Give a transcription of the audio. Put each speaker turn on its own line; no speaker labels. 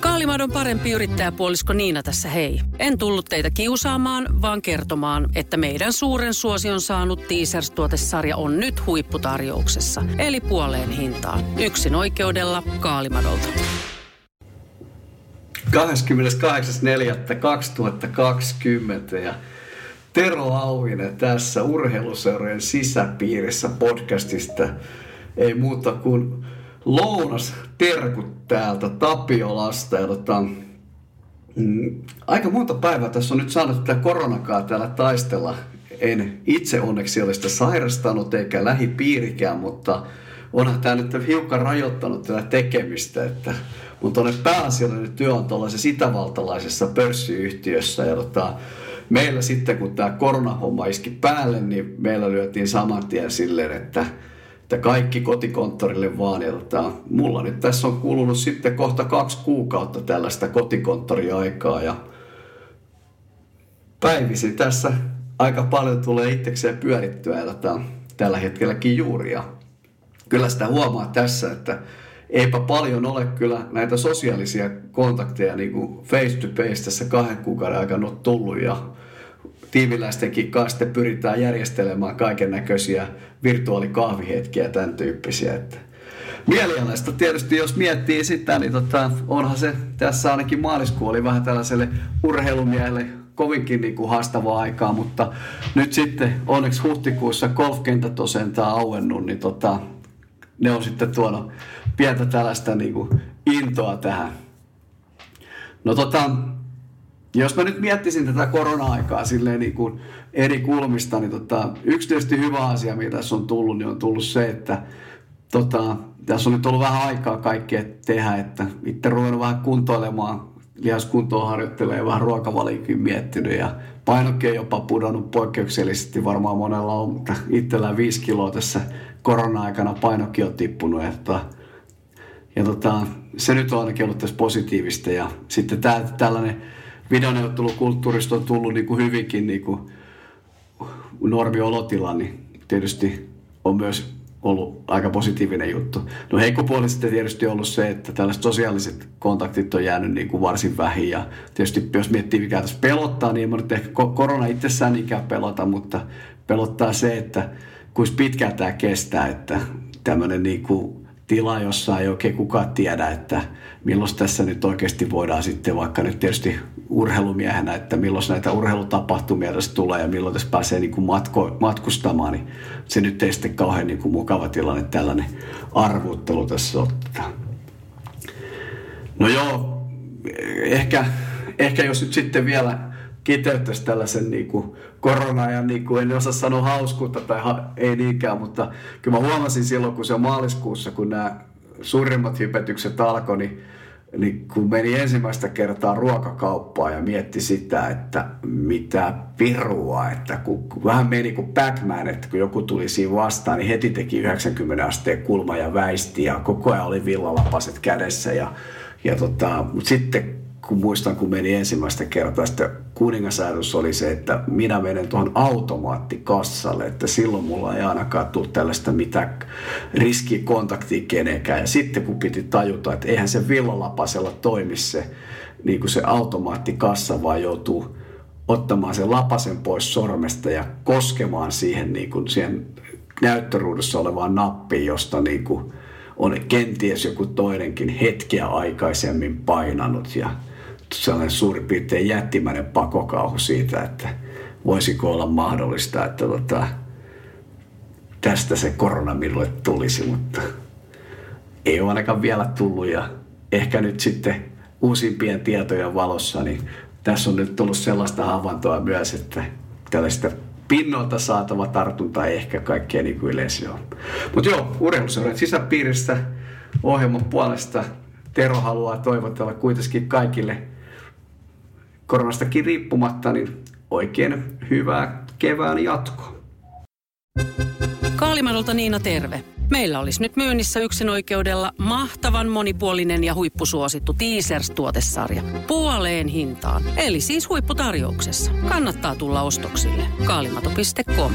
Kaalimadon parempi yrittäjäpuolisko Niina tässä hei. En tullut teitä kiusaamaan, vaan kertomaan, että meidän suuren suosion saanut Teasers-tuotesarja on nyt huipputarjouksessa. Eli puoleen hintaan. Yksin oikeudella Kaalimadolta.
28.4.2020 ja Tero Auvinen tässä urheiluseurojen sisäpiirissä podcastista. Ei muuta kuin lounas terkut täältä Tapiolasta. Ja tota, mm, aika monta päivää tässä on nyt saanut tätä koronakaa täällä taistella. En itse onneksi ole sitä sairastanut eikä lähipiirikään, mutta onhan tämä nyt hiukan rajoittanut tätä tekemistä, että mun tuonne pääasiallinen työ on tuollaisessa itävaltalaisessa pörssiyhtiössä ja tota, meillä sitten kun tämä koronahomma iski päälle, niin meillä lyötiin saman tien silleen, että että kaikki kotikonttorille vaan. Ja mulla nyt tässä on kulunut sitten kohta kaksi kuukautta tällaista kotikonttoriaikaa ja päivisin tässä aika paljon tulee itsekseen pyörittyä ja tällä hetkelläkin juuri. Ja kyllä sitä huomaa tässä, että eipä paljon ole kyllä näitä sosiaalisia kontakteja niin kuin face to face tässä kahden kuukauden aikana ole tullut ja tiimiläistenkin kanssa pyritään järjestelemään kaiken näköisiä virtuaalikahvihetkiä tämän tyyppisiä. Että mielialaista tietysti, jos miettii sitä, niin tota, onhan se tässä ainakin maaliskuu oli vähän tällaiselle urheilumiehelle kovinkin niin kuin haastavaa aikaa, mutta nyt sitten onneksi huhtikuussa golfkentät on sentään auennut, niin tota, ne on sitten tuonut pientä tällaista niin kuin intoa tähän. No tota, jos mä nyt miettisin tätä korona-aikaa silleen niin kuin eri kulmista, niin tota, yksi tietysti hyvä asia, mitä tässä on tullut, niin on tullut se, että tota, tässä on nyt ollut vähän aikaa kaikkea tehdä, että itse ruvennut vähän kuntoilemaan, lihaskuntoa harjoittelee vähän ruokavaliikin miettinyt ja painokki on jopa pudonnut poikkeuksellisesti, varmaan monella on, mutta itsellään viisi kiloa tässä korona-aikana painokki on tippunut. Että, ja tota, se nyt on ainakin ollut tässä positiivista ja sitten tää, tällainen videoneuvottelukulttuurista on tullut niin kuin hyvinkin niin kuin normiolotila, niin tietysti on myös ollut aika positiivinen juttu. No heikko puoli sitten tietysti ollut se, että tällaiset sosiaaliset kontaktit on jäänyt niin kuin varsin vähin. Ja tietysti jos miettii mikä tässä pelottaa, niin ei nyt ehkä korona itsessään niinkään pelota, mutta pelottaa se, että kuinka pitkään tämä kestää, että tämmöinen niin kuin tila, jossa ei oikein kukaan tiedä, että milloin tässä nyt oikeasti voidaan sitten vaikka nyt tietysti urheilumiehenä, että milloin näitä urheilutapahtumia tässä tulee ja milloin tässä pääsee niin kuin matko, matkustamaan, niin se nyt ei sitten kauhean niin kuin mukava tilanne tällainen arvuuttelu tässä ottaa. No joo, ehkä, ehkä jos nyt sitten vielä kiteyttäisi tällaisen niin kuin korona-ajan, niin kuin en osaa sanoa hauskuutta tai ha- ei niinkään, mutta kyllä mä huomasin silloin, kun se on maaliskuussa, kun nämä suurimmat hypetykset alkoi, niin, niin kun meni ensimmäistä kertaa ruokakauppaan ja mietti sitä, että mitä pirua, että kun, kun vähän meni kuin Batman, että kun joku tuli siinä vastaan, niin heti teki 90 asteen kulma ja väisti ja koko ajan oli villalapaset kädessä ja, ja tota, mutta sitten kun muistan, kun meni ensimmäistä kertaa, sitten kuningasäädös oli se, että minä menen tuohon automaattikassalle, että silloin mulla ei ainakaan tule tällaista mitään riskikontaktia kenenkään. Ja sitten kun piti tajuta, että eihän se villalapasella toimi se, niin kuin se automaattikassa, vaan joutuu ottamaan sen lapasen pois sormesta ja koskemaan siihen, niin kuin siihen näyttöruudussa olevaan nappiin, josta niin kuin on kenties joku toinenkin hetkeä aikaisemmin painanut. Ja sellainen suurin piirtein jättimäinen pakokauhu siitä, että voisiko olla mahdollista, että tota, tästä se korona minulle tulisi, mutta ei ole ainakaan vielä tullut ja ehkä nyt sitten uusimpien tietojen valossa, niin tässä on nyt tullut sellaista havaintoa myös, että tällaista pinnolta saatava tartunta ei ehkä kaikkea niin kuin yleisiä on. Mutta joo, urheiluseuran sisäpiiristä ohjelman puolesta Tero haluaa toivotella kuitenkin kaikille koronastakin riippumatta, niin oikein hyvää kevään jatkoa.
Kaalimadolta Niina terve. Meillä olisi nyt myynnissä yksin oikeudella mahtavan monipuolinen ja huippusuosittu Teasers-tuotesarja. Puoleen hintaan. Eli siis huipputarjouksessa. Kannattaa tulla ostoksille. Kaalimato.com.